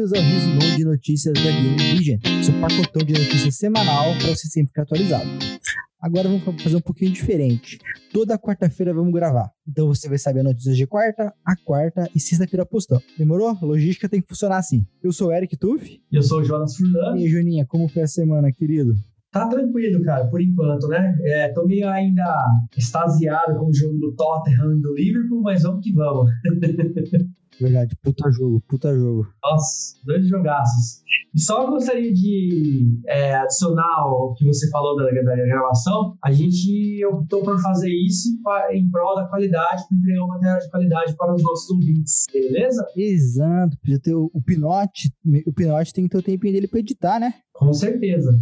bem-vindos ao resumo de notícias da Game Vision, seu pacotão de notícias semanal para você sempre ficar atualizado. Agora vamos fazer um pouquinho diferente. Toda quarta-feira vamos gravar. Então você vai saber notícias de quarta, a quarta e sexta-feira postão. Demorou? Logística tem que funcionar assim. Eu sou o Eric Tuff. E eu sou o Jonas Furlan. E aí, Juninha, como foi a semana, querido? Tá tranquilo, cara, por enquanto, né? É, tô meio ainda extasiado com o jogo do Tottenham e do Liverpool, mas vamos que vamos. Verdade, puta jogo, puta jogo. Nossa, dois jogaços. E só gostaria de é, adicionar o que você falou da, da, gravação. A gente optou por fazer isso em prol da qualidade, para entregar um material de qualidade para os nossos ouvintes, beleza? Exato, podia ter o, o Pinote. O Pinote tem que ter o tempinho dele para editar, né? Com certeza.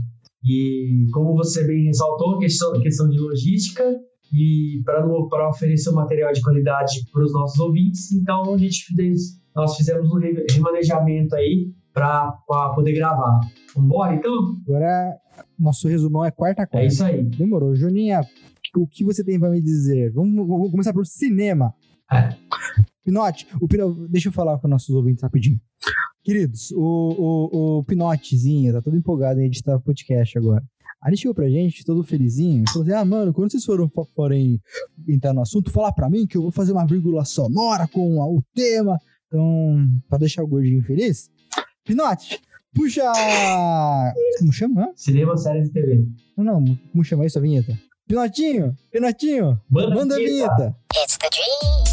E como você bem ressaltou, questão, a questão de logística, e para oferecer um material de qualidade para os nossos ouvintes. Então a gente fez, nós fizemos um remanejamento aí para poder gravar. Vambora então? Agora nosso resumão é quarta quarta. É isso aí. Demorou. Juninha, o que você tem para me dizer? Vamos, vamos começar por cinema. É. Pinote, o Pino, deixa eu falar com nossos ouvintes rapidinho. Queridos, o, o, o Pinotezinho tá todo empolgado em editar podcast agora. Aí ele chegou pra gente, todo felizinho, falou assim: Ah, mano, quando vocês foram, forem entrar no assunto, falar pra mim que eu vou fazer uma vírgula sonora com o tema. Então, pra deixar o gordinho feliz, Pinote, puxa. Como chama? Cinema, séries e TV. Não, não, como chama isso a vinheta? Pinotinho, Pinotinho, manda, manda a vinheta. It's the dream.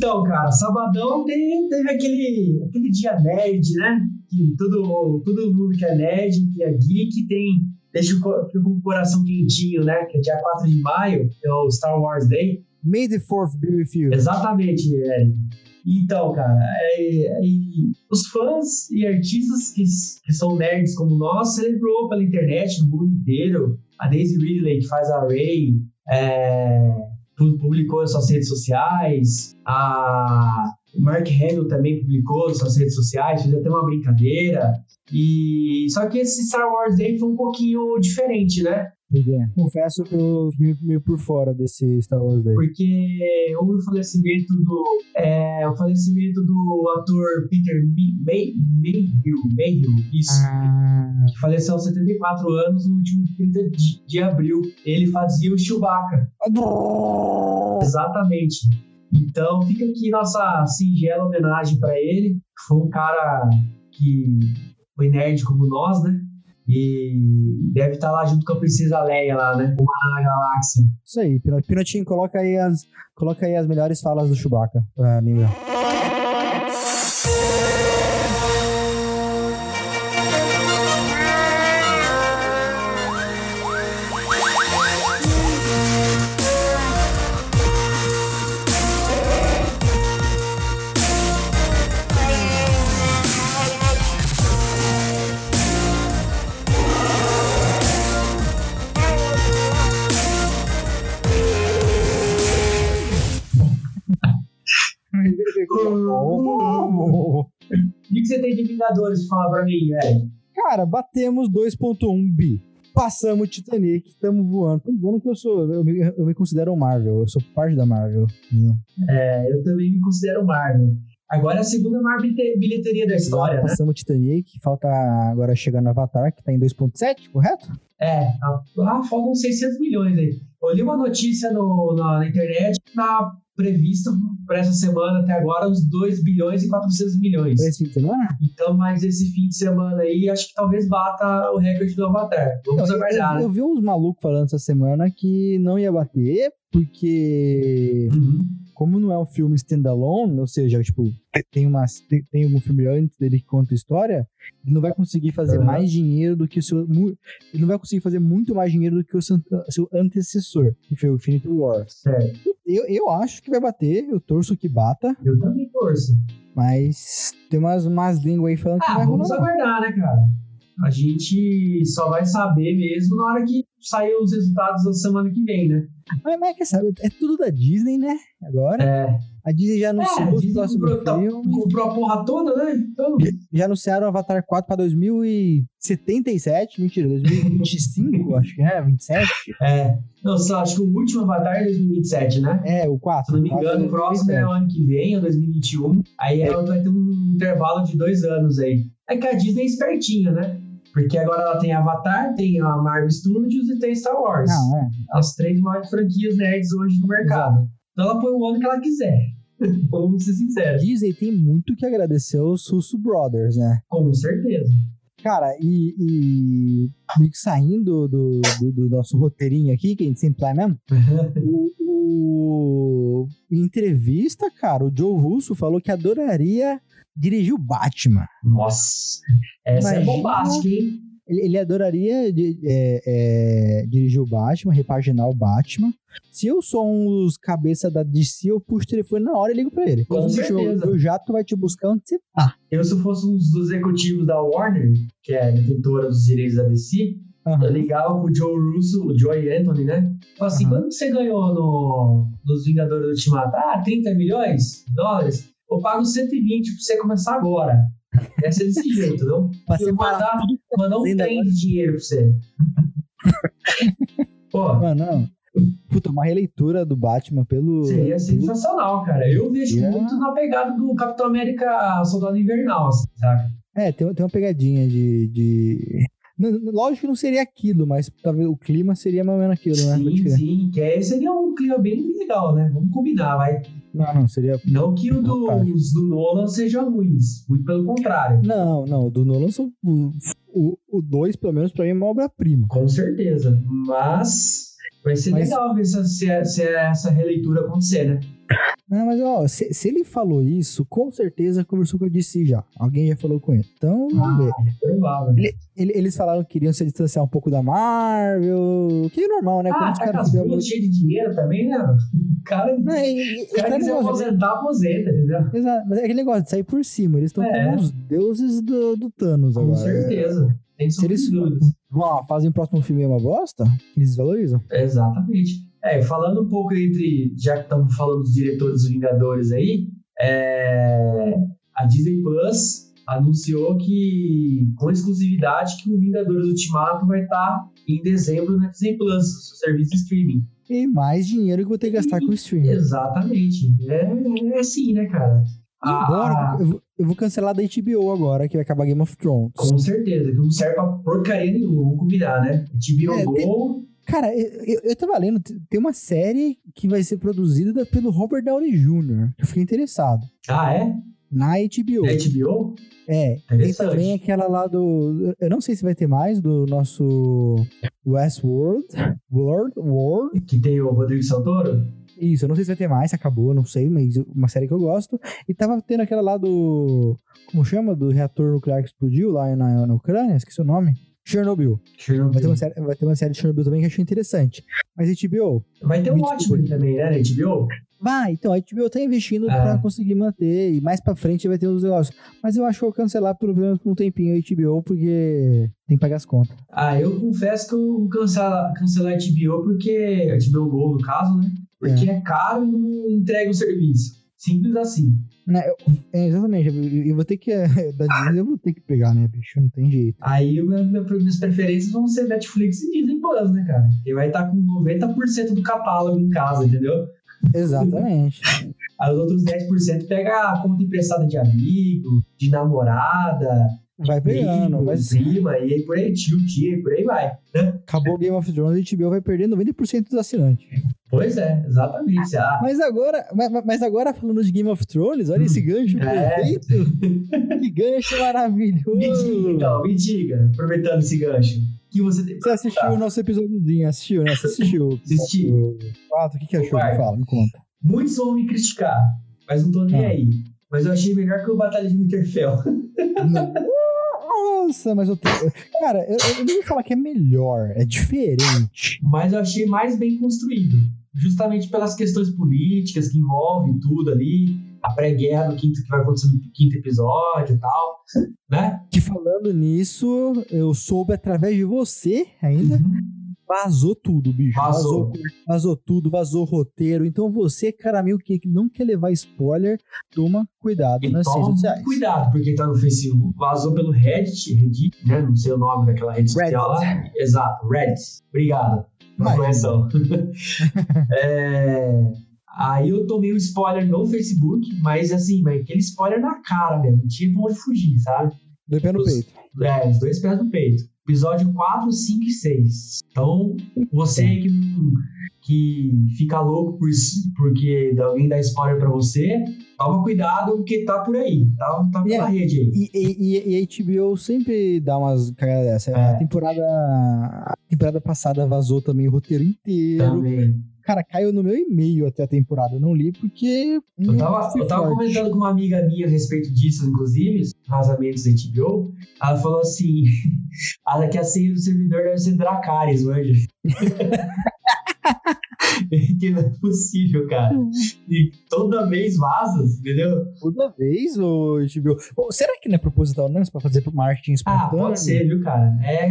Então, cara, sabadão teve, teve aquele, aquele dia nerd, né? Que todo, todo mundo que é nerd, que é geek, tem. Deixa o, o coração quentinho, né? Que é dia 4 de maio, é o Star Wars Day. May the 4th be with you. Exatamente, Eric. Então, cara, é, é, os fãs e artistas que, que são nerds como nós celebrou pela internet, no mundo inteiro. A Daisy Ridley, que faz a Ray, é, publicou nas suas redes sociais, a Mark Hamill também publicou nas suas redes sociais, fez até uma brincadeira. E só que esse Star Wars Day foi um pouquinho diferente, né? Confesso que eu fiquei meio por fora desse Star Wars Day. Porque houve o falecimento do. É, o falecimento do ator Peter May, Mayhew, Mayhew isso. Ah. Que faleceu aos 74 anos no último 30 de, de abril. Ele fazia o Chewbacca. Exatamente. Então fica aqui nossa singela homenagem para ele. Foi um cara que foi nerd como nós, né? E deve estar tá lá junto com a Princesa Leia lá, né? Uma na galáxia. Isso aí, Pinotinho, coloca aí as, coloca aí as melhores falas do Chewbacca pra lembrar. Vingadores falar pra mim, velho? Cara, batemos 2.1 bi. Passamos o Titanic, estamos voando. Tão bom que eu sou. Eu me, eu me considero Marvel, eu sou parte da Marvel. Entendeu? É, eu também me considero Marvel. Agora é a segunda maior bilheteria da história, né? Passamos o Titanic, falta agora chegar no Avatar, que tá em 2.7, correto? É, ah, faltam 600 milhões aí. Eu li uma notícia no, na, na internet que tá previsto para essa semana até agora uns 2 bilhões e 400 milhões. Esse fim de semana? Então, mas esse fim de semana aí, acho que talvez bata o recorde do Avatar. Vamos eu, aguardar. Eu, né? eu, vi uns malucos falando essa semana que não ia bater, porque. Uhum como não é um filme standalone, ou seja, tipo, tem, uma, tem, tem algum filme antes dele que conta a história, ele não vai conseguir fazer uhum. mais dinheiro do que o seu. Ele não vai conseguir fazer muito mais dinheiro do que o seu, seu antecessor, que foi o Infinity War. Certo. Eu, eu acho que vai bater, eu torço que bata. Eu também torço. Mas tem umas, umas línguas aí falando ah, que vai rolar. Vamos aguardar, né, cara? A gente só vai saber mesmo na hora que sair os resultados da semana que vem, né? Mas, mas quer saber, é tudo da Disney, né? Agora. É. A Disney já anunciou É, os Disney próximos comprou, tá- filmes. comprou a porra toda, né? Então, Já anunciaram Avatar 4 pra 2077. Mentira, 2025, acho que é, 27. é. Não, só acho que o último Avatar é 2027, né? É, o Se 4. não me engano, o próximo é o ano que vem, ou 2021. Aí ela vai ter um intervalo de dois anos aí. É que a Disney é espertinha, né? Porque agora ela tem Avatar, tem a Marvel Studios e tem Star Wars. Não, é. As três maiores franquias nerds hoje no mercado. Então ela põe o ano que ela quiser. Vamos ser sinceros. Disney tem muito que agradecer aos Susso Brothers, né? Com certeza. Cara, e, e meio que saindo do, do, do nosso roteirinho aqui, que a gente sempre vai mesmo, o, o- em entrevista, cara, o Joe Russo falou que adoraria dirigir o Batman. Nossa. Essa é Imagina. bombástica, hein? Ele, ele adoraria de- é, é, dirigir o Batman, repaginar o Batman. Se eu sou um dos cabeça da DC, eu puxo o telefone na hora e ligo pra ele. Com certeza. O jato vai te buscar onde você tá. Eu, se eu fosse um dos executivos da Warner, que é detentora dos direitos da DC, Aham. eu ligava pro Joe Russo, o Joey Anthony, né? Falava assim, Aham. quanto você ganhou no, nos Vingadores do Ultimato? Ah, 30 milhões de dólares? Eu pago 120 pra você começar agora. Deve ser desse jeito, não? Pra Eu mandar, mandar um trem de dinheiro pra você. Pô, Mano, não. Puta, uma releitura do Batman pelo. seria sensacional, cara. Eu vejo muito na pegada do Capitão América Soldado Invernal, assim, sabe? É, tem, tem uma pegadinha de. de... Lógico que não seria aquilo, mas talvez o clima seria mais ou menos aquilo, né? Sim, sim, que aí seria um clima bem legal, né? Vamos combinar, vai. Não, não, seria. Não que o dos, do Nolan seja ruins, muito pelo contrário. Não, não, o do Nolan são. O 2, pelo menos, pra mim, é uma obra-prima. Com certeza. Mas vai ser Mas- legal ver se, se, se essa releitura acontecer, né? Não, mas ó, se, se ele falou isso, com certeza conversou com a DC já. Alguém já falou com ele. Então, vamos ver. Provável. Ele- eles falaram que queriam se distanciar um pouco da Marvel. Que é normal, né? Ah, Quando os tá com caras cheias de dinheiro também, né? O cara, Não, e- cara quiser negócio, aposentar, aposenta, entendeu? Exato, mas é aquele negócio de sair por cima. Eles estão É. como os deuses do, do Thanos Com agora. certeza. Tem Se eles dúvidas. vão lá, fazem o próximo filme é uma bosta, eles desvalorizam. Exatamente. É, falando um pouco entre, já que estamos falando dos diretores dos Vingadores aí, é, a Disney Plus anunciou que, com exclusividade, que o Vingadores Ultimato vai estar em dezembro na Disney Plus, seu serviço de streaming. E mais dinheiro que eu vou ter que gastar com o streaming. Exatamente. É, é assim, né, cara? Ah, Embora, eu, vou- eu vou cancelar da HBO agora, que vai acabar Game of Thrones. com certeza, que não serve pra porcaria nenhuma, vamos combinar, né? HBO É, Go, Cara, eu, eu, tava lendo, tem uma série que vai ser produzida pelo Robert Downey Jr. Eu fiquei interessado. ah, é? Na HBO. É HBO? É, tem também aquela lá do. Eu não sei se vai ter mais, do nosso Westworld. World, World. Que tem o Rodrigo Santoro? Isso, eu não sei se vai ter mais, se acabou, não sei, mas uma série que eu gosto. E tava tendo aquela lá do. Como chama? Do reator nuclear que explodiu lá na, na Ucrânia, esqueci o nome. Chernobyl. Chernobyl. Vai ter, uma série, vai ter uma série de Chernobyl também que eu achei interessante. Mas HBO. Vai ter um ótimo também, né, na HBO? Vai, então a HBO tá investindo Ah. pra conseguir manter. E mais pra frente vai ter os negócios. Mas eu acho que eu vou cancelar pelo menos por um tempinho a HBO, porque tem que pagar as contas. Ah, eu confesso que eu vou cancelar, cancelar a HBO porque. A HBO Go, no caso, né? Porque é, caro e não entrega o serviço. Simples assim. Né, é, exatamente. Eu, eu vou ter que. Da Disney eu vou ter que pegar, né, bicho? Não tem jeito. Aí minha- minhas preferências vão ser Netflix e Disney Plus, né, cara? Que vai estar com 90% do catálogo em casa, entendeu? Exatamente. Aí os outros 10% pega a conta emprestada de amigo, de namorada, Vai pegando, mas prima, e aí por aí, tio, tia, e por aí vai. acabou o Game of Thrones, a HBO vai perder 90% dos assinantes. Pois é, exatamente. Ah, Mas agora, mas, mas agora falando de Game of Thrones, olha esse gancho É. perfeito. Que gancho maravilhoso. me diga, então, me diga, aproveitando esse gancho, que você tem Você assistiu o nosso episódiozinho, assistiu, né? Você assistiu. Assisti. O quatro, o que, que achou? quarto. Fala, me conta. Muitos vão me criticar, mas não tô nem Ah. aí. Mas eu achei melhor que o Batalha de Winterfell. Nossa, mas eu tô... Cara, eu, eu não vou falar que é melhor, é diferente. Mas eu achei mais bem construído. Justamente pelas questões políticas que envolvem tudo ali. A pré-guerra do quinto que vai acontecer no quinto episódio e tal. Né? Que falando nisso, eu soube através de você ainda, Uhum. Vazou tudo, bicho. Vazou. Vazou, vazou tudo, vazou roteiro. Então você, cara, meio que não quer levar spoiler, toma cuidado E nas toma redes sociais. cuidado, porque tá no Facebook. Vazou pelo Reddit, Reddit, né? Não sei o nome daquela rede social lá. Exato, Reddit. Obrigado pela correção. É, Aí eu tomei um spoiler no Facebook, mas assim, mas aquele spoiler na cara mesmo. Não tinha pra onde fugir, sabe? Dois pés no peito. É, os dois pés no peito. Episódio 4, 5 e 6. Então, você que, que fica louco por, porque alguém dá spoiler pra você, toma cuidado porque tá por aí. Tá, tá pela Yeah. rede aí. E, e, e- e a HBO sempre dá umas cagadas dessa. É. A temporada. A temporada passada vazou também o roteiro inteiro. Também. Cara, caiu no meu e-mail até a temporada. Eu não li porque. Eu tava, eu tava comentando com uma amiga minha a respeito disso, inclusive, os vazamentos da HBO. Ela falou assim: ah, que a senha do servidor deve ser Dracarys, manja. que não é possível, cara. E toda vez vaza, entendeu? Toda vez o HBO. Ô, será que não é proposital, não? Isso Pra fazer pro marketing Ah, espontâneo? pode ser, viu, cara? É,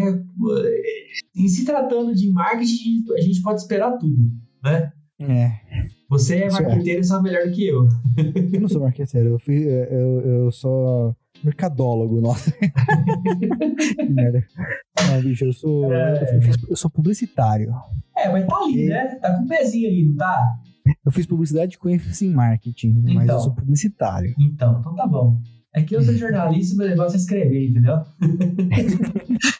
em se tratando de marketing, a gente pode esperar tudo, né? É. Você é é. marqueteiro e sabe melhor do que eu. Eu não sou marqueteiro, eu, fui, eu, eu sou mercadólogo, nossa. Merda. Não, bicho, eu sou. É. Eu, fiz- eu sou publicitário. É, mas tá ali, né? Tá com o pezinho ali, não tá? Eu fiz publicidade com ênfase em marketing, mas Então. eu sou publicitário. Então, então tá bom. É que eu sou jornalista e meu negócio é escrever, entendeu?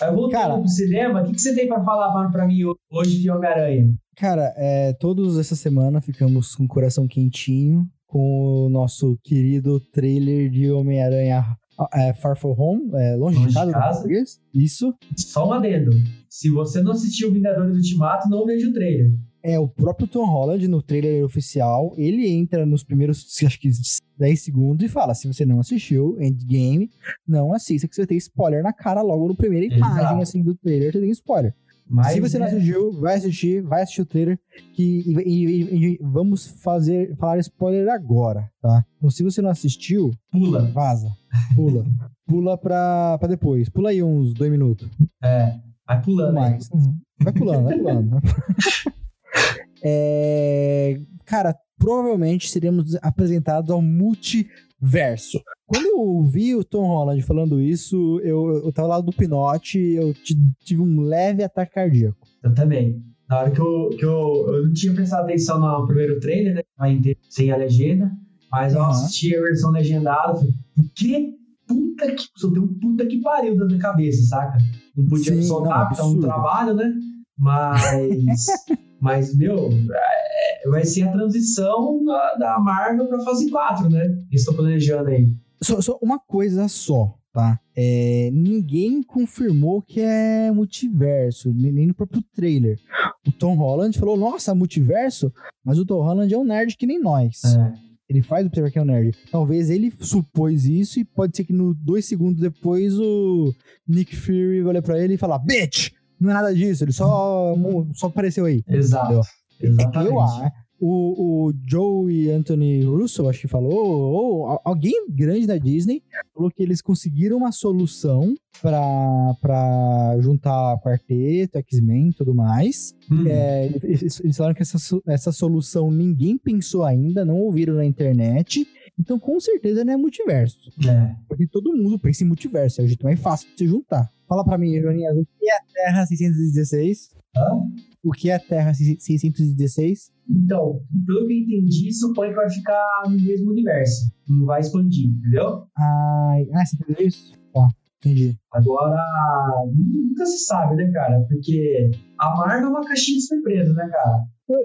Mas voltando Cara. pro cinema, o que, que você tem pra falar pra mim hoje de Homem-Aranha? Cara, é, todos essa semana ficamos com o coração quentinho com o nosso querido trailer de Homem-Aranha é, Far From Home, é, longe, Longe de de casa, no casa. Isso. Só um adendo. Se você não assistiu Vingadores Ultimato, não veja o trailer. É o próprio Tom Holland no trailer oficial. Ele entra nos primeiros, acho que 10 segundos e fala: se você não assistiu Endgame, não assista, que você tem spoiler na cara logo no primeira Exato. imagem assim do trailer, você tem spoiler. Mas se você não né, assistiu, vai assistir, vai assistir o trailer que, e, e- e- vamos fazer falar spoiler agora, tá? Então, se você não assistiu, pula. vaza, pula, pula pra, pra depois, pula aí uns dois minutos, É, vai pulando. mais, vai pulando, vai pulando. É, cara, provavelmente seremos apresentados ao multiverso. Quando eu vi o Tom Holland falando isso, eu, eu tava lá do Pinote, eu ti- tive um leve ataque cardíaco. Eu também. Na hora que eu, que eu, eu não tinha prestado atenção no primeiro trailer, né? Sem a legenda. Mas eu assisti a versão legendada. Falei, que puta que. Só um puta que pariu dentro da cabeça, saca? Não podia Sim, soltar, não, porque tá um trabalho, né? Mas. mas, meu, é, vai ser a transição da, da Marvel pra fase 4, né? Estão planejando aí. Só, só uma coisa só, tá? É, ninguém confirmou que é multiverso, nem no próprio trailer. O Tom Holland falou, nossa, multiverso? Mas o Tom Holland é um nerd que nem nós. É. Ele faz o que é um nerd. Talvez ele supôs isso e pode ser que no dois segundos depois o Nick Fury olha pra ele e fala, bitch! Não é nada disso, ele só, só apareceu aí. Exato. Exatamente. Eu, ah, o, o Joe e Anthony Russo, acho que falou, ou al- alguém grande da Disney, falou que eles conseguiram uma solução pra juntar quarteto, X-Men e tudo mais. Hum. É, eles, eles falaram que essa, essa solução ninguém pensou ainda, não ouviram na internet. Então, com certeza, não é multiverso. É. Porque todo mundo pensa em multiverso, é o jeito mais fácil de se juntar. Fala pra mim, Joninhas, o que é a Terra 616? Hã? O que é a Terra 616? Então, pelo que eu entendi, supõe que vai ficar no mesmo universo. Não vai expandir, entendeu? Ai, ah, você entendeu isso? Tá, entendi. Agora, nunca se sabe, né, cara? Porque a Marvel é uma caixinha de surpresa, né, cara? Eu,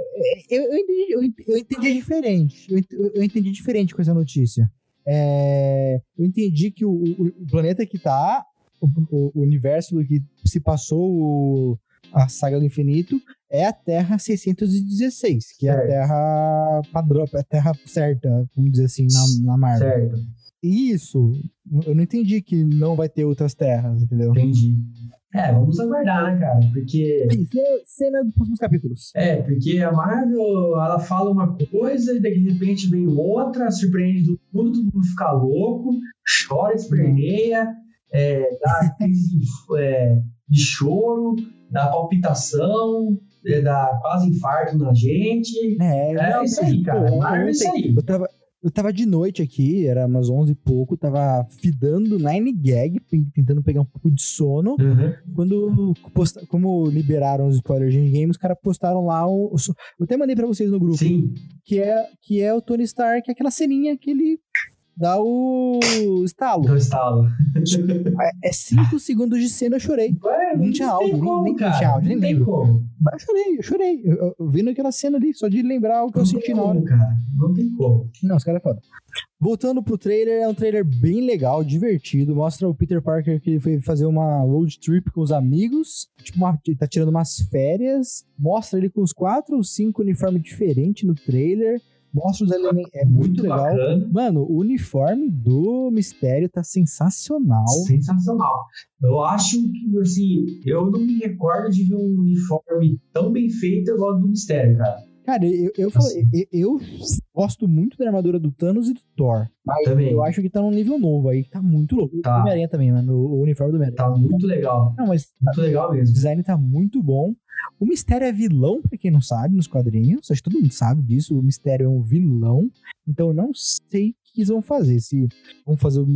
eu entendi, eu, ent- eu entendi diferente. Eu, ent- eu entendi diferente com essa notícia. É, eu entendi que o, o- o planeta que tá, o, o- universo do que se passou a saga do infinito, é a Terra 616, que é a Certo. Terra padrão, a Terra certa, vamos dizer assim, na, na Marvel. Certo, Isso, eu não entendi que não vai ter outras terras, entendeu? entendi. É, vamos aguardar, né, cara? Porque. Cena- Cena dos próximos capítulos. É, porque a Marvel, ela fala uma coisa e de repente vem outra, surpreende todo mundo, todo mundo fica louco, chora, esperneia, é, dá crise de, é, de choro, dá palpitação, é, dá quase infarto na gente. É, É não, isso aí, cara. pô, Marvel é isso aí. Eu tava, eu tava de noite aqui, era umas 11 e pouco, tava fidando Nine Gag, tentando pegar um pouco de sono. Uhum. Quando, posta- como liberaram os spoilers de Endgame, os caras postaram lá o, o- Eu até mandei pra vocês no grupo, Sim. que é, que é o Tony Stark, aquela ceninha que ele dá o estalo. Então estalo. É 5 segundos de cena, eu chorei. Ué, Não tinha áudio, nem- como, nem cara. tinha áudio, nem não tem lembro. como. Mas eu chorei, eu chorei. Eu, eu- eu vendo aquela cena ali, só de lembrar o que eu Não senti tem na hora. como, cara. Não tem como. Não, os caras é foda. Voltando pro trailer, é um trailer bem legal, divertido. Mostra o Peter Parker que ele foi fazer uma road trip com os amigos. Tipo, uma- ele tá tirando umas férias. Mostra ele com os quatro ou cinco uniformes diferentes no trailer. Mostra os elementos. É muito, legal. bacana. Mano, o uniforme do Mistério tá sensacional. Sensacional. Eu acho que, assim, eu não me recordo de ver um uniforme tão bem feito igual do Mistério, cara. Cara, eu, eu, falei- eu, eu gosto muito da armadura do Thanos e do Thor. Mas Também. eu acho que tá num nível novo aí, tá muito louco. Tá. O Homem-Aranha também, mano. O, o uniforme do Homem-Aranha. Tá muito legal. Não, mas Muito legal O mesmo. design tá muito bom. O Mistério é vilão, pra quem não sabe, nos quadrinhos. Acho que todo mundo sabe disso. O Mistério é um vilão. Então eu não sei o que eles vão fazer. Se vão fazer o,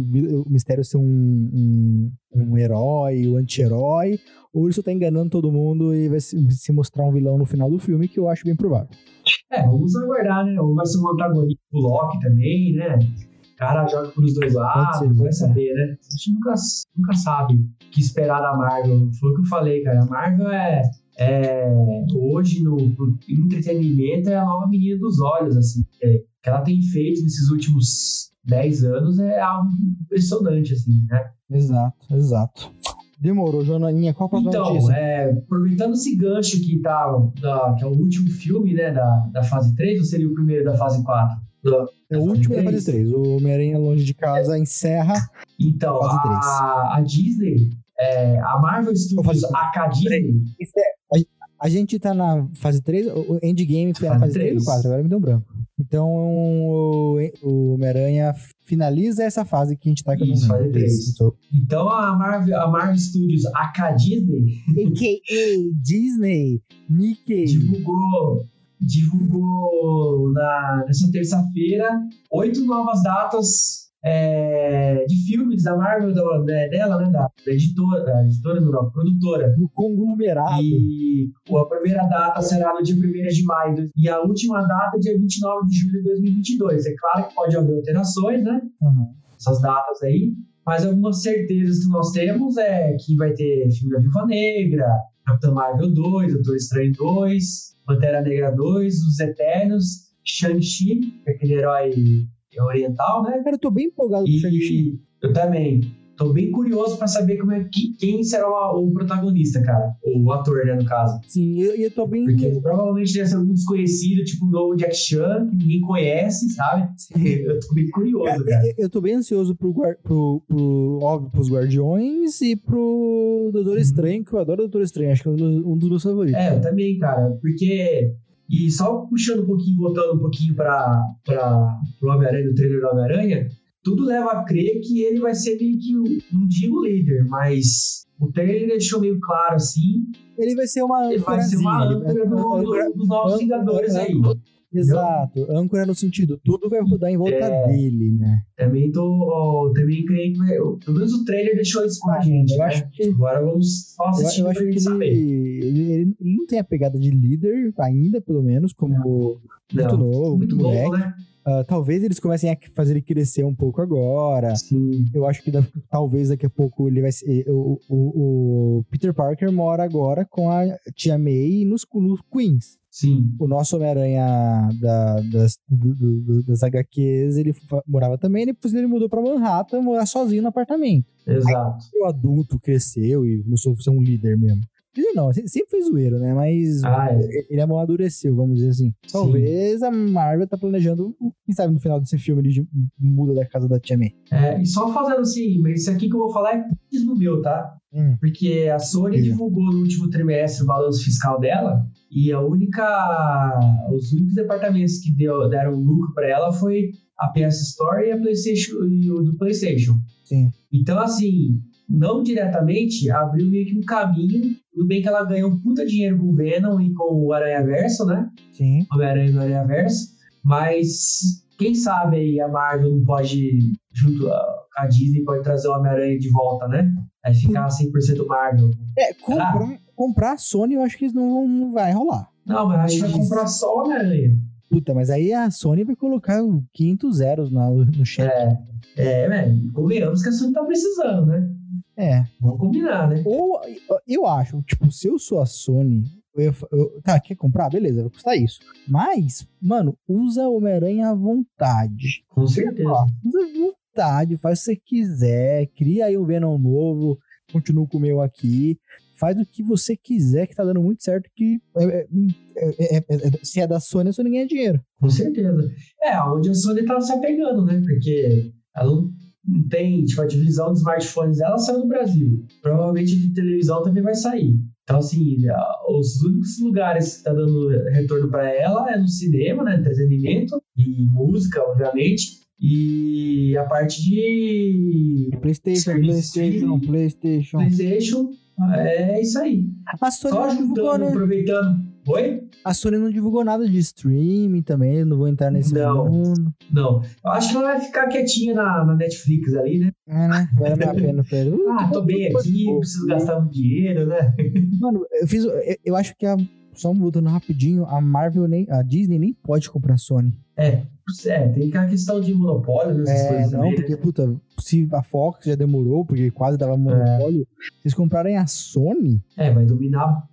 Mistério ser um, um, um herói, um anti-herói, ou ele só tá enganando todo mundo e vai se, mostrar um vilão no final do filme, que eu acho bem provável. É, vamos aguardar, né? Ou vai ser um antagonista do Loki também, né? O cara joga por os dois lados, ser, vai saber, né? A gente nunca, nunca sabe o que esperar da Marvel. Foi o que eu falei, cara. A Marvel é, é hoje, no, no entretenimento, é a nova menina dos olhos, assim. É, o que ela tem feito nesses últimos 10 anos é algo impressionante, assim, né? Exato, exato. Demorou, Jonaninha. Qual a próxima Então, notícia? é, aproveitando esse gancho que tá, da- que é o último filme, né, da, da fase 3, ou seria o primeiro da fase 4? Da- É o último da fase 3. O Homem-Aranha Longe de Casa encerra. Então, Fase a, a Disney, é, a Marvel Studios, a Disney, A gente tá na fase 3, o Endgame foi na Fase fase 3 ou três. 4, agora me deu um branco. Então o, o Homem-Aranha finaliza essa fase que a gente tá não Isso, fase três. Isso. então a Marvel, a Marvel Studios, a K Disney, A.K.A. Disney, Mickey. divulgou, divulgou na, nessa terça-feira oito novas datas é, de filmes da Marvel, da, da- dela, né, da, da editora, da editora, não, produtora. No conglomerado. E a primeira data será no dia 1 de maio e a última data é dia 29 de julho de 2022. É claro que pode haver alterações, né? Uhum. Essas datas aí. Mas algumas certezas que nós temos é que vai ter filme da Viúva Negra, Capitão Marvel 2, Doutor Estranho 2, Pantera Negra 2, Os Eternos, Shang-Chi, que é aquele herói oriental, né? Cara, eu tô bem empolgado com o Shang-Chi. E eu também. Tô bem curioso pra saber como é que, quem será o, o protagonista, cara. O ator, né, no caso. Sim, eu, eu tô bem. Porque provavelmente deve ser algum desconhecido, tipo o novo Jack Chan, que ninguém conhece, sabe? Eu tô bem curioso, cara. Eu, eu tô bem ansioso pro, pro, pro, óbvio, pros Guardiões e pro Doutor Estranho, que eu adoro Doutor Estranho, acho que é um um dos meus favoritos. É, eu também, cara. Porque. E só puxando um pouquinho, voltando um pouquinho pra, pro Homem-Aranha, do trailer do Homem-Aranha, tudo leva a crer que ele vai ser meio que, o- não digo líder, mas o trailer deixou meio claro assim. Ele vai ser uma Ele vai ser uma âncora, âncora do- do- dos novos âncora- Vingadores aí. âncora- Exato, âncora no sentido, tudo vai rodar em volta É. dele, né? Também tô. ó, também creio que. Pelo menos o trailer deixou isso com a gente. Eu né? acho que- Agora vamos só assistir eu acho que saber. ele, ele- ele não tem a pegada de líder ainda, pelo menos, como muito Não, novo, muito, muito moleque. novo, né? Ah, talvez eles comecem a fazer ele crescer um pouco agora. Sim. Eu acho que da- talvez daqui a pouco ele vai ser. O, o- o Peter Parker mora agora com a Tia May nos, nos Queens. Sim. O nosso Homem-Aranha da- das, do- do- do- das HQs, ele morava também, depois ele mudou pra Manhattan, morar sozinho no apartamento. Exato. O adulto cresceu e começou a ser um líder mesmo. Não, se- sempre foi zoeiro, né? Mas Ah, é. ele amadureceu, vamos dizer assim. Talvez a Marvel tá planejando, quem sabe no final desse filme ele muda da casa da Tia May. É, e só fazendo assim, mas isso aqui que eu vou falar é pismo meu, tá? Hum. Porque a Sony Diga. divulgou no último trimestre o balanço fiscal dela e a única, os únicos departamentos que deu, deram lucro para ela foi a PS Store e a PlayStation e o do PlayStation. Sim. Então assim, não diretamente abriu meio que um caminho Tudo bem que ela ganhou um puta dinheiro com o Venom e com o Aranha Verso, né? Sim. Homem-Aranha no Aranha Verso. Mas quem sabe aí a Marvel não pode, junto com a Disney, pode trazer o Homem-Aranha de volta, né? Aí ficar 100% Marvel. É, comprar, comprar a Sony eu acho que não, não vai rolar. Não, mas acho que vai comprar só o Homem-Aranha. Puta, mas aí a Sony vai colocar 500 zeros no, no cheque. É, é, velho. Convenhamos que a Sony tá precisando, né? É. Vamos combinar, né? Ou eu acho, tipo, se eu sou a Sony, eu, eu, tá, quer comprar? Beleza, vai custar isso. Mas, mano, usa o Homem-Aranha à vontade. Com certeza. Usa à vontade, faz o que você quiser, cria aí um Venom novo, continua com o meu aqui. Faz o que você quiser, que tá dando muito certo, que é, é, é, se é da Sony, a Sony ganha dinheiro. Com certeza. É, onde a Sony tá se apegando, né? Porque ela não tem, tipo, a divisão de smartphones dela saiu do Brasil. Provavelmente de televisão também vai sair. Então, assim, os únicos lugares que tá dando retorno para ela é no cinema, né? Entretenimento e música, obviamente. E a parte de. PlayStation, PlayStation, PlayStation. PlayStation, é isso aí. A Sony Só juntando, né? aproveitando. Oi? A Sony não divulgou nada de streaming também, não vou entrar nesse não, mundo. Não, eu acho que ela vai ficar quietinha na, na Netflix ali, né? É, né? Vale a pena pra ele. ah, tô bem aqui, não preciso gastar muito dinheiro, né? Mano, eu fiz. Eu, eu acho que a. Só voltando rapidinho, a Marvel nem. A Disney nem pode comprar a Sony. É, é, tem aquela questão de monopólio nessas é, coisas. Não, também, porque, né? puta, se a Fox já demorou, porque quase dava monopólio, é. eles comprarem a Sony. É, vai dominar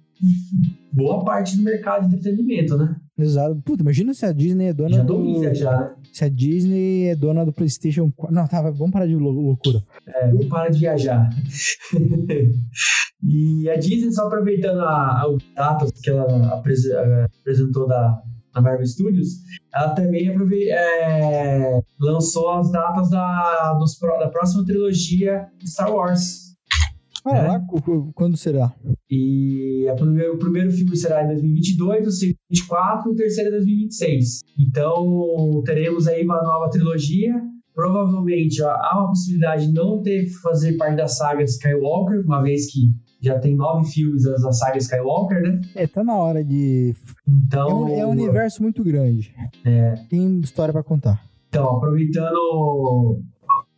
boa parte do mercado de entretenimento, né? Exato. Puta, imagina se a Disney é dona já do... domina já, né? Se a Disney é dona do PlayStation 4... Não, tá, vamos parar de loucura. É, vamos parar de viajar. e a Disney, só aproveitando a, a datas que ela apresentou da, da Marvel Studios, ela também é, lançou as datas da, dos, da próxima trilogia de Star Wars. Né? lá, quando será? E primeira, o primeiro filme será em 2022, o segundo em 2024 e o terceiro em 2026. Então, teremos aí uma nova trilogia. Provavelmente ó, há uma possibilidade de não ter fazer parte da saga Skywalker, uma vez que já tem nove filmes da saga Skywalker, né? É, tá na hora de. Então. É um, é um universo muito grande. É. Tem história para contar. Então, aproveitando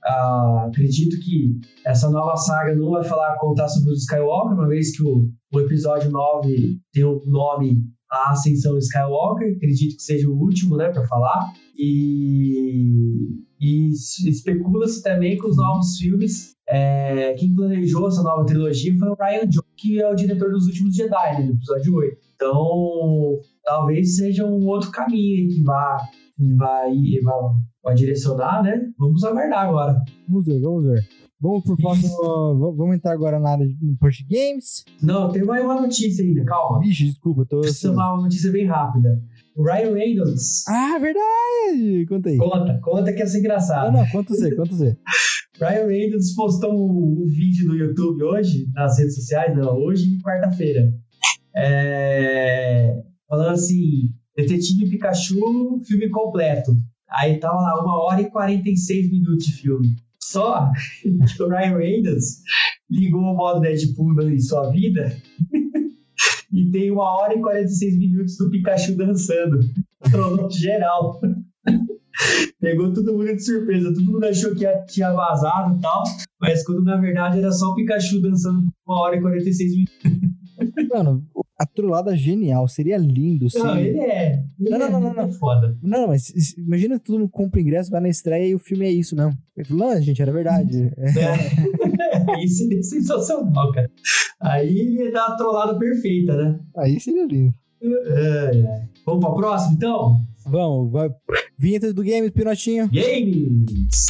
Uh, acredito que essa nova saga não vai falar contar sobre os Skywalker, uma vez que o, o episódio 9 tem o nome A Ascensão Skywalker, acredito que seja o último, né, para falar. E, e especula-se também que os novos filmes, é, quem planejou essa nova trilogia foi o Ryan Johnson, que é o diretor dos últimos Jedi, né, no episódio 8. Então, talvez seja um outro caminho que vá, que vai, vai vai direcionar, né? Vamos aguardar agora. Vamos ver, vamos ver. Vamos pro próximo. vamos entrar agora na área de Porsche Games. Não, tem mais uma notícia ainda, calma. Vixe, desculpa, tô. Precisa uma notícia bem rápida. O Ryan Reynolds. Ah, verdade! Conta aí. Conta, conta que é engraçado. Não, não, conta você, conta você. Ryan Reynolds postou um, um, vídeo no YouTube hoje, nas redes sociais, não, hoje, quarta-feira. É, falando assim: Detetive Pikachu, filme completo. Aí tava lá, uma hora e 46 minutos de filme. Só que o Ryan Reynolds ligou o modo Deadpool em sua vida e tem uma hora e 46 minutos do Pikachu dançando. Trollou geral. Pegou todo mundo de surpresa. Todo mundo achou que tinha vazado e tal, mas quando na verdade era só o Pikachu dançando por uma hora e 46 minutos. Mano, a trollada genial. Seria lindo sim. Não, ele é. Ele não, não, não, não, não. É foda. Não, mas imagina todo mundo compra ingresso, vai na estreia e o filme é isso mesmo. Ele falou, não, gente, era verdade. É. isso seria sensacional, cara. Aí ia dar a trollada perfeita, né? Aí seria lindo. É, é. Vamos pra próxima, então? Vamos, vai. Vinheta do Games, Pinotinho. Games!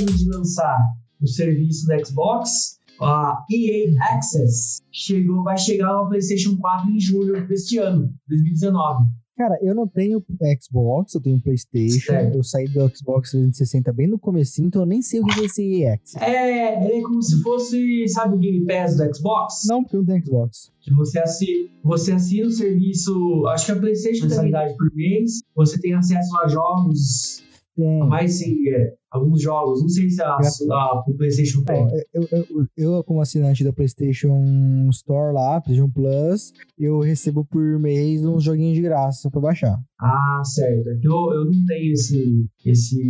Anos de lançar o serviço da Xbox, a EA Access chegou, vai chegar no PlayStation 4 em julho deste ano, 2019. Cara, eu não tenho Xbox, eu tenho PlayStation. Certo. Eu saí do Xbox 360 bem no comecinho, então eu nem sei o que é esse EX. É, ele é como se fosse, sabe, o Game Pass do Xbox? Não, porque eu não tenho Xbox. Que você assina, você assina o serviço, acho que a PlayStation tem mensalidade por mês, você tem acesso a jogos, Tem. mais sim, é, alguns jogos, não sei se a, a, o PlayStation tem. eu, eu, eu, como assinante da PlayStation Store lá, PlayStation Plus, eu recebo por mês uns joguinhos de graça pra baixar. Ah, certo. É que eu, eu não tenho esse, esse.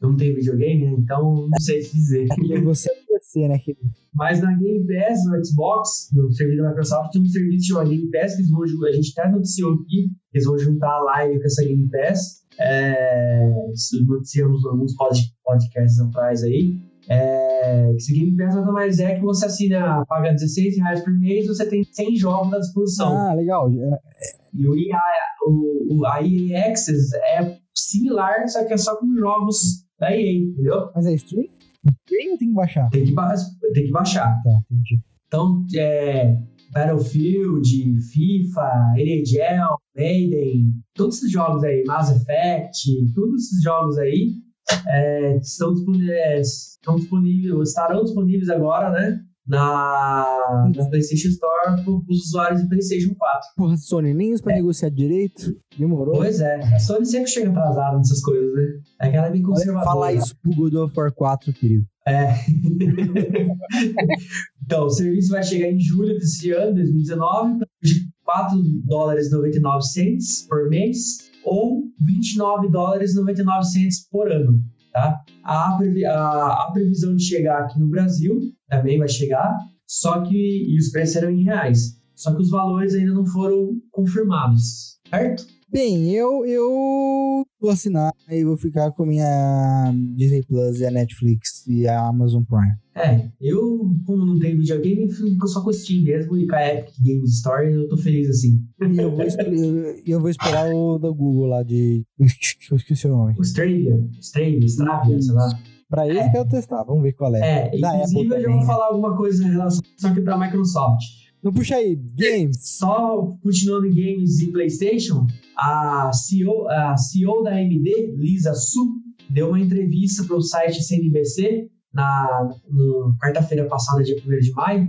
Eu não tenho videogame, né? Então não sei te dizer. E você é PC, né? querido? Mas na Game Pass, no Xbox, no serviço da Microsoft, tem um serviço chamado Game Pass que eles vão, a gente até noticiou aqui, eles vão juntar a live com essa Game Pass. É, noticiamos alguns pod- podcasts atrás aí. É, que esse Game Pass nada mais é que você assina, paga 16 reais por mês, você tem 100 jogos à disposição. Ah, legal. É, E o EA, o, o, a EA Access é similar, só que é só com jogos da EA, entendeu? Mas é stream? Stream ou tem que baixar? Tem que, ba- tem que baixar. Tá, entendi. Então, é, Battlefield, FIFA, NHL, Maiden, todos esses jogos aí, Mass Effect, todos esses jogos aí é, estão, disponíveis, estão disponíveis, estarão disponíveis agora, né? Na, na PlayStation Store para os usuários de PlayStation 4. Porra, Sony, nem isso pra negociar direito. Demorou. Pois é, a Sony sempre chega atrasada nessas coisas, né? É que ela é bem conservadora. falar isso pro God of War 4, querido. É. então, o serviço vai chegar em julho desse ano, 2019, de 4 dólares e 99 cents por mês ou 29 dólares e 99 cents por ano, tá? A, a, a previsão de chegar aqui no Brasil também vai chegar, só que e os preços serão em reais. Só que os valores ainda não foram confirmados, certo? Bem, eu, eu vou assinar e vou ficar com minha Disney Plus e a Netflix e a Amazon Prime. É, eu, como não tenho videogame, fico só com o Steam mesmo e com a Epic Games Store, eu tô feliz assim. E eu vou, esper- e eu vou esperar o da Google lá de. Eu esqueci o nome. O Stravia, Stravia, Stravia, sei lá. Pra ele, É. eu quero testar. Vamos ver qual é. É, Da inclusive Apple eu já vou né? falar alguma coisa em relação só que da Microsoft. Não puxa aí, games. Só continuando em games e PlayStation, a CEO, a CEO da AMD, Lisa Su, deu uma entrevista para o site CNBC na, na quarta-feira passada, dia 1 de maio,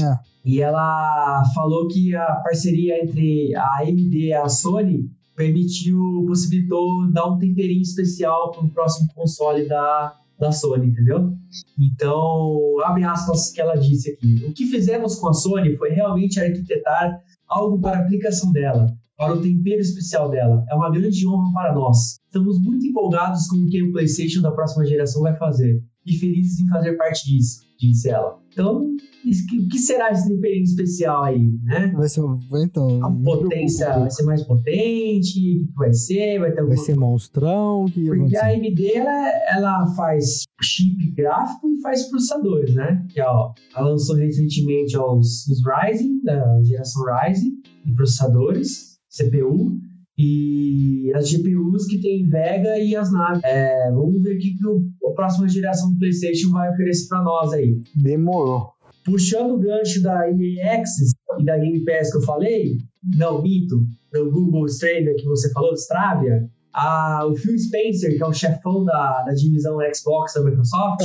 É. e ela falou que a parceria entre a AMD e a Sony permitiu, possibilitou dar um temperinho especial para o próximo console da, da Sony, entendeu? Então, abre aspas que ela disse aqui. O que fizemos com a Sony foi realmente arquitetar algo para a aplicação dela, para o tempero especial dela. É uma grande honra para nós. Estamos muito empolgados com o que o PlayStation da próxima geração vai fazer e felizes em fazer parte disso, disse ela. Então, o que será esse temperinho especial aí, né? Vai ser. Então. A potência preocupa. vai ser mais potente? O que vai ser? Vai ter Vai ser monstrão? Que vai porque a? AMD ela, ela faz chip gráfico e faz processadores, né? Que ó, ela lançou recentemente ó, os, os Ryzen, da geração Ryzen, e processadores, CPU, e as GPUs que tem Vega e as naves. É, vamos ver o que, que o, a próxima geração do PlayStation vai oferecer para nós aí. Demorou. Puxando o gancho da EA Access e da Game Pass que eu falei, não, mito, do Google Stadia que você falou, Stravia, a, o Phil Spencer, que é o chefão da, da divisão Xbox da Microsoft,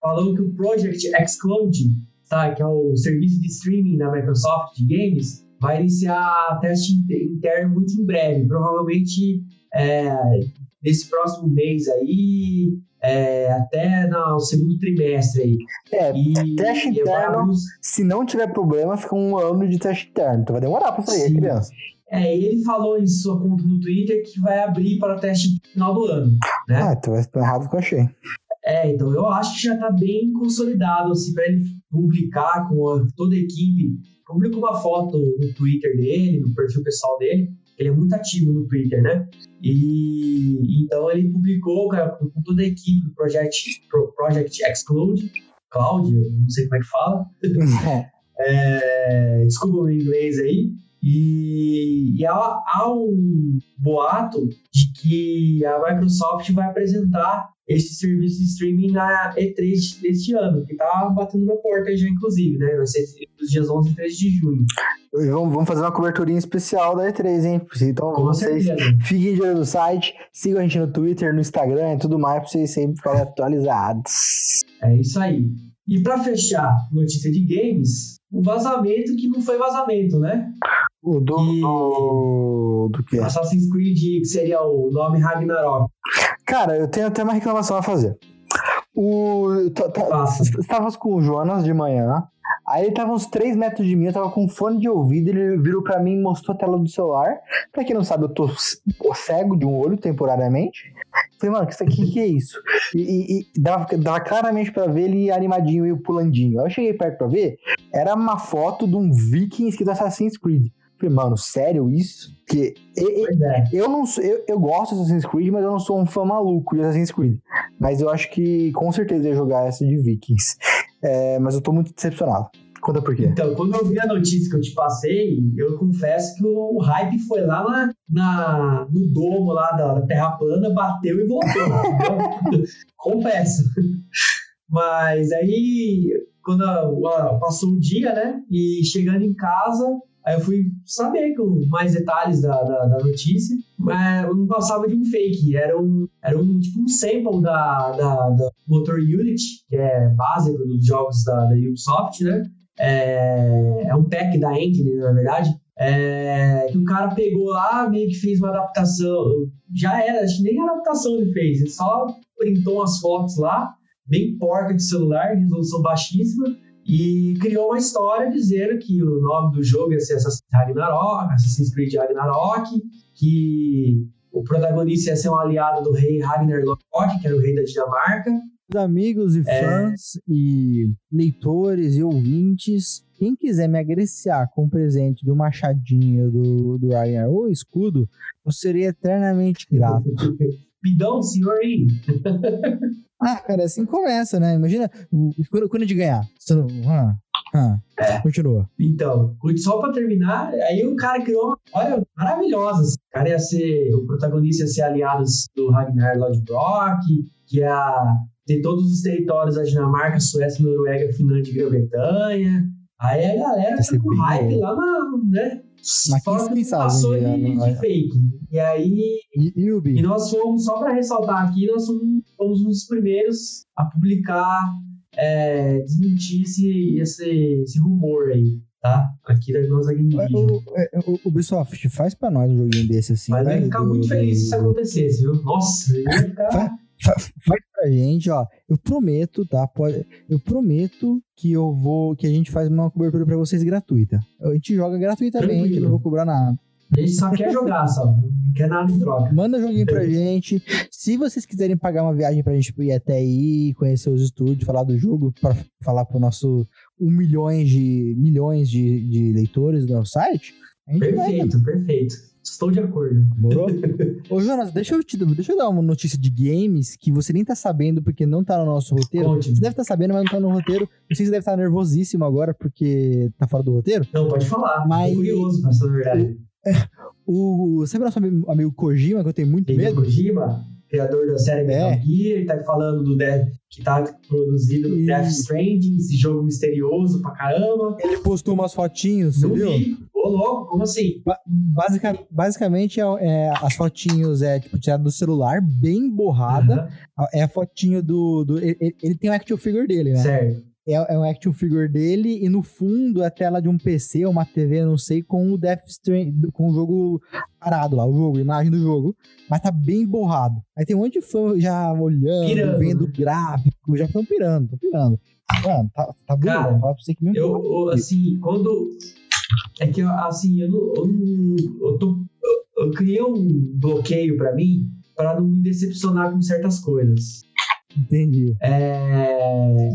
falou que o Project xCloud, tá, que é o serviço de streaming da Microsoft de games, vai iniciar teste inter- interno muito em breve, provavelmente é, nesse próximo mês aí, é, até no segundo trimestre aí. É, E, teste interno. se não tiver problema, fica um ano de teste interno. Então vai demorar pra sair, Sim. criança. É, ele falou em sua conta no Twitter que vai abrir para o teste no final do ano, né? Ah, então vai estar errado que eu achei. É, então eu acho que já está bem consolidado, assim, para ele publicar com a- toda a equipe. Publica uma foto no Twitter dele, no perfil pessoal dele, ele é muito ativo no Twitter, né? E então ele publicou cara, com toda a equipe do Project, Pro- Project Xcloud, Cloud, eu não sei como é que fala, é, desculpa o meu inglês aí, E, e há, há, um boato de que a Microsoft vai apresentar esse serviço de streaming na E3 deste ano, que tá batendo na porta já, inclusive, né? Vai ser nos dias 11 e 13 de junho. Vamos, vamos fazer uma coberturinha especial da E3, hein? Então Com vocês certeza. fiquem de olho no site, sigam a gente no Twitter, no Instagram e tudo mais, pra vocês sempre ficarem atualizados. É isso aí. E para fechar notícia de games, o vazamento que não foi vazamento, né? O do, E- do, do que? Assassin's Creed, que seria o nome Ragnarok. Cara, eu tenho até uma reclamação a fazer. O, tá- tá-. Estávamos com o Jonas de manhã. Aí ele tava uns 3 metros de mim, eu tava com fone de ouvido, ele virou pra mim e mostrou a tela do celular. Pra quem não sabe, eu tô cego de um olho temporariamente. Falei, mano, isso aqui que é isso? E, e- e dava, dava claramente pra ver ele animadinho e pulandinho. Aí eu cheguei perto pra ver, era uma foto de um viking escrito Assassin's Creed. Falei, mano, sério isso? Porque e- e- Pois é. eu não sou, eu, eu gosto de Assassin's Creed, mas eu não sou um fã maluco de Assassin's Creed. Mas eu acho que com certeza ia jogar essa de Vikings. É, mas eu tô muito decepcionado. Conta por quê. Então, quando eu vi a notícia que eu te passei, eu confesso que o hype foi lá na, na- no domo lá da, da Terra plana, bateu e voltou. entendeu? confesso. Mas aí, quando a- a- passou o dia, né? E chegando em casa, aí eu fui saber mais detalhes da, da, da notícia. Mas não passava de um fake. Era um, era um tipo um sample da, da, da Motor Unity, que é base dos jogos da, da Ubisoft, né? É, é um pack da engine, na verdade. É, que o cara pegou lá, meio que fez uma adaptação. Já era, acho que nem adaptação ele fez. Ele só printou umas fotos lá, bem porca de celular, resolução baixíssima, e criou uma história dizendo que o nome do jogo ia ser Assassin's Ragnarok, Assassin's Creed Ragnarok, que o protagonista ia ser um aliado do rei Ragnar Lothbrok, que era o rei da Dinamarca, Amigos e É. fãs e leitores e ouvintes, quem quiser me agraciar com um presente do machadinho do, do Ryan ou escudo, eu serei eternamente grato. Pidão, senhor aí. Ah, cara, assim começa, né? Imagina o- quando, quando de ganhar. Ah, ah. Continua. Então, só pra terminar, aí o cara criou uma história maravilhosa. assim. O cara ia ser, o protagonista ia ser aliado do Ragnar Lodbrok, que ia ter todos os territórios da Dinamarca, Suécia, Noruega, Finlândia e Grã-Bretanha. Aí a galera tá com hype lá na, né? Passou um dia, de, não- de fake. E aí, E, e o e nós fomos, só pra ressaltar aqui, nós fomos, fomos um dos primeiros a publicar, é, desmentir esse, esse, esse rumor aí, tá? Aqui da nossa Game É, Vision. O, é, o Ubisoft, faz pra nós um joguinho desse assim. Mas vai, ia ficar do- muito do- feliz se isso acontecesse, viu? Nossa, ia ficar. Fa- fa- Faz pra gente, ó. Eu prometo, tá? Pode, eu prometo que eu vou. Que a gente faz uma cobertura pra vocês gratuita. A gente joga gratuitamente, Tranquilo. não vou cobrar nada. A gente só quer jogar, só. Não quer nada em troca. Manda joguinho pra gente. Se vocês quiserem pagar uma viagem pra gente ir até aí, conhecer os estúdios, falar do jogo, pra falar pro nosso um milhões de milhões de, de leitores do nosso site, vai. né? Perfeito, perfeito. Estou de acordo. Demorou? Ô, Jonas, deixa eu, te, deixa eu dar uma notícia de games que você nem tá sabendo porque não tá no nosso roteiro. Você deve estar sabendo, mas não tá no roteiro. Eu sei que você deve estar nervosíssimo agora porque tá fora do roteiro. Não, pode falar. Mas- Tô curioso, pra falar a verdade. O, sabe o nosso amigo, amigo Kojima, que eu tenho muito medo? Kojima, criador da série Metal É. Gear, ele tá falando do Death, que tá produzindo E- Death Stranding, esse jogo misterioso pra caramba. Ele postou umas fotinhos, você Não viu? vi. Ô, louco, como assim? Ba- basica- basicamente, é, é, as fotinhos é tipo tirada do celular, bem borrada. Aham, É a fotinho do. do ele, ele tem o action figure dele, né? Certo. É, é um action figure dele e no fundo é a tela de um PC ou uma TV, não sei, com o Death Stranding, com o jogo parado lá, o jogo, a imagem do jogo, mas tá bem borrado. Aí tem um monte de fã já olhando, Pirando, vendo né? o gráfico, já estão pirando, estão pirando. Mano, tá, tá mesmo. Eu, eu, assim, quando. É que, assim, eu não. Eu, não- eu, tô, eu, eu criei um bloqueio pra mim pra não me decepcionar com certas coisas. Entendi. É,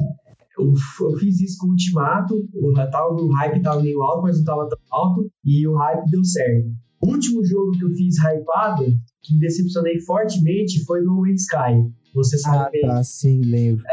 eu, eu fiz isso com o Ultimato, o, tava, o hype tava meio alto, mas não tava tão alto, e o hype deu certo. O último jogo que eu fiz hypado, que me decepcionei fortemente, foi No Man's Sky. Você sabe Ah, bem tá, sim, lembro.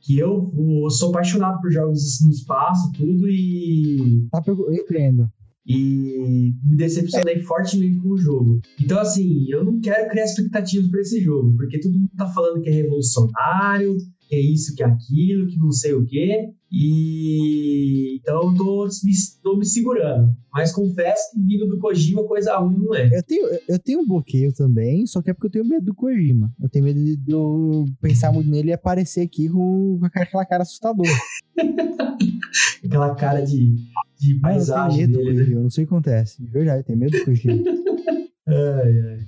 Que eu, eu sou apaixonado por jogos no espaço, tudo, e Tá, eu entendo. e me decepcionei fortemente com o jogo. Então, assim, eu não quero criar expectativas para esse jogo, porque todo mundo tá falando que é revolucionário, que é isso, que é aquilo, que não sei o quê. E então eu tô me, tô me segurando. Mas confesso que vindo do Kojima, coisa ruim não é. Eu tenho, eu tenho um bloqueio também, só que é porque eu tenho medo do Kojima. Eu tenho medo de eu pensar muito nele e aparecer aqui com aquela cara assustadora. aquela cara de, de paisagem. Ah, eu tenho medo dele, do né? Kojima, não sei o que acontece. De verdade, eu tenho medo do Kojima. ai, ai.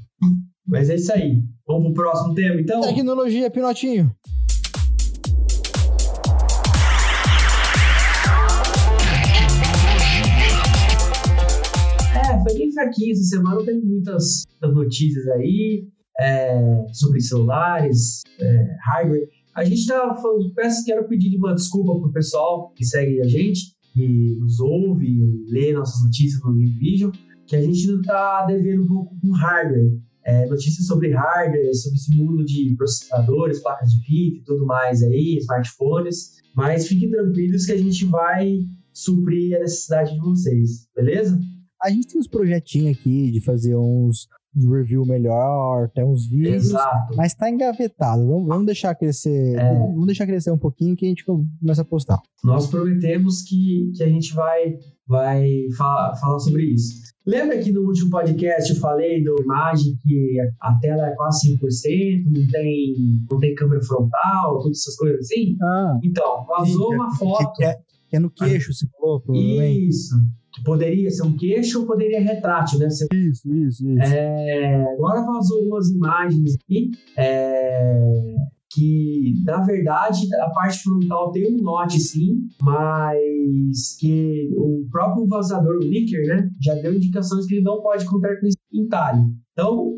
Mas é isso aí. Vamos pro próximo tema, então? Tecnologia, Pinotinho. Fraquinho essa semana, tem muitas, muitas notícias aí é, sobre celulares, é, hardware. A gente tá falando, peço, quero pedir uma desculpa pro pessoal que segue a gente, que nos ouve e lê nossas notícias no Vision, que a gente não tá devendo um pouco com hardware. É, notícias sobre hardware, sobre esse mundo de processadores, placas de vídeo e tudo mais aí, smartphones. Mas fiquem tranquilos que a gente vai suprir a necessidade de vocês, beleza? A gente tem uns projetinhos aqui de fazer uns, review melhor, até uns vídeos. Exato. Mas tá engavetado. Vamos, vamos deixar crescer. É. Vamos deixar crescer um pouquinho que a gente começa a postar. Nós prometemos que, que a gente vai, vai fa falar sobre isso. Lembra que no último podcast eu falei da imagem que a tela é quase 100%, não tem, não tem câmera frontal, todas essas coisas assim? Ah, Então, vazou sim, uma foto. Que, é, que é no queixo, você falou, provavelmente. Isso. Que poderia ser um queixo ou poderia retrátil, né? Ser Isso, isso, isso. É, agora vazou algumas imagens aqui é, que, na verdade, a parte frontal tem um note sim, mas que o próprio vazador, o leaker, né, já deu indicações que ele não pode contar com esse entalhe. Então,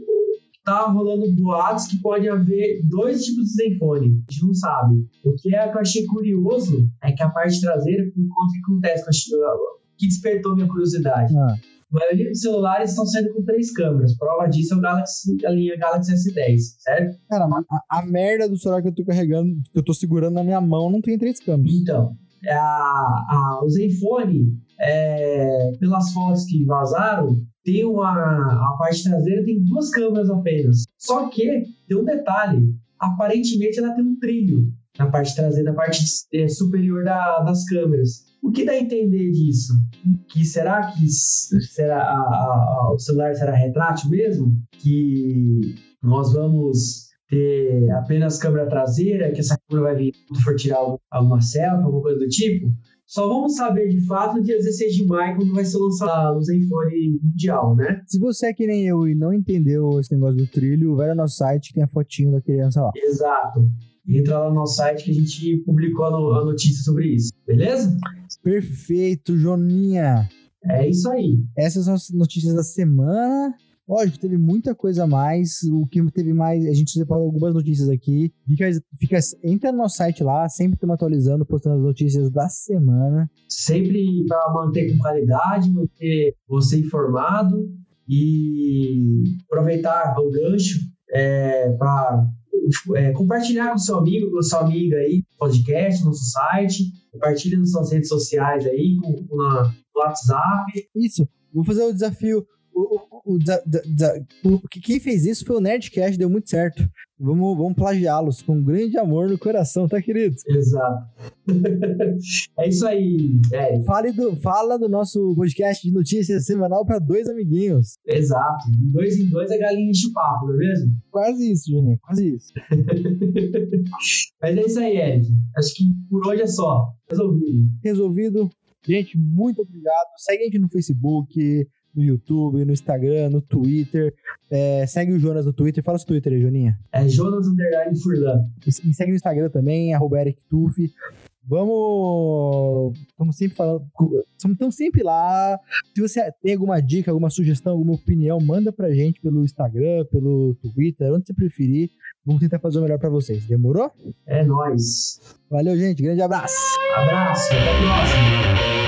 tá rolando boatos que pode haver dois tipos de Zenfone. A gente não sabe. O que, é, que eu achei curioso é que a parte traseira, por conta que acontece, eu achei- que despertou minha curiosidade. Ah, A maioria dos celulares estão saindo com três câmeras. Prova disso é o Galaxy, a linha Galaxy S10, certo? cara, a, a merda do celular que eu tô carregando, que eu tô segurando na minha mão, não tem três câmeras. Então, a, a, o Zenfone, é, pelas fotos que vazaram, tem uma. A parte traseira tem duas câmeras apenas. Só que tem um detalhe: aparentemente ela tem um trilho na parte traseira, na parte é, superior da- das câmeras. O que dá a entender disso? Que será que será a- a- a- o celular será retrátil mesmo? Que nós vamos ter apenas câmera traseira, que essa câmera vai vir quando for tirar algum- alguma selfie, alguma coisa do tipo? Só vamos saber de fato no dia 16 de maio, quando vai ser lançado o Zenfone Mundial, né? Se você é que nem eu e não entendeu esse negócio do trilho, vai no nosso site que tem a fotinho da criança lá. Exato. Entra lá no nosso site que a gente publicou a notícia sobre isso, beleza? Perfeito, Joninha. É isso aí. Essas são as notícias da semana. Lógico, teve muita coisa a mais. O que teve mais, a gente separou algumas notícias aqui. Fica, fica, entra no nosso site lá, sempre estamos atualizando, postando as notícias da semana. Sempre para manter com qualidade, manter você informado e aproveitar o gancho para compartilhar com seu amigo, com sua amiga aí, podcast, nosso site, compartilha nas suas redes sociais aí, na, no WhatsApp. Isso, vou fazer o desafio. O, o, o, da- da- o- que quem fez isso foi o Nerdcast, deu muito certo. Vamos, vamos plagiá-los com grande amor no coração, tá, querido? Exato. é isso aí, Eric. Fale do, fala do nosso podcast de notícias semanal para dois amiguinhos. Exato. De dois em dois é galinha de papo, não é mesmo? Quase isso, Juninho, quase isso. Mas é isso aí, Eric. Acho que por hoje é só. Resolvido. Resolvido. Gente, muito obrigado. Segue a gente no Facebook, no YouTube, no Instagram, no Twitter. É, segue o Jonas no Twitter. Fala seu Twitter aí, Joninha. É Jonas Underline Furlan. Me segue no Instagram também, arroba Eric Tufi. Vamos. Estamos sempre falando. Estamos sempre lá. Se você tem alguma dica, alguma sugestão, alguma opinião, manda pra gente pelo Instagram, pelo Twitter, onde você preferir. Vamos tentar fazer o melhor pra vocês. Demorou? É nóis. Valeu, gente. Grande abraço. Abraço. Até a próxima.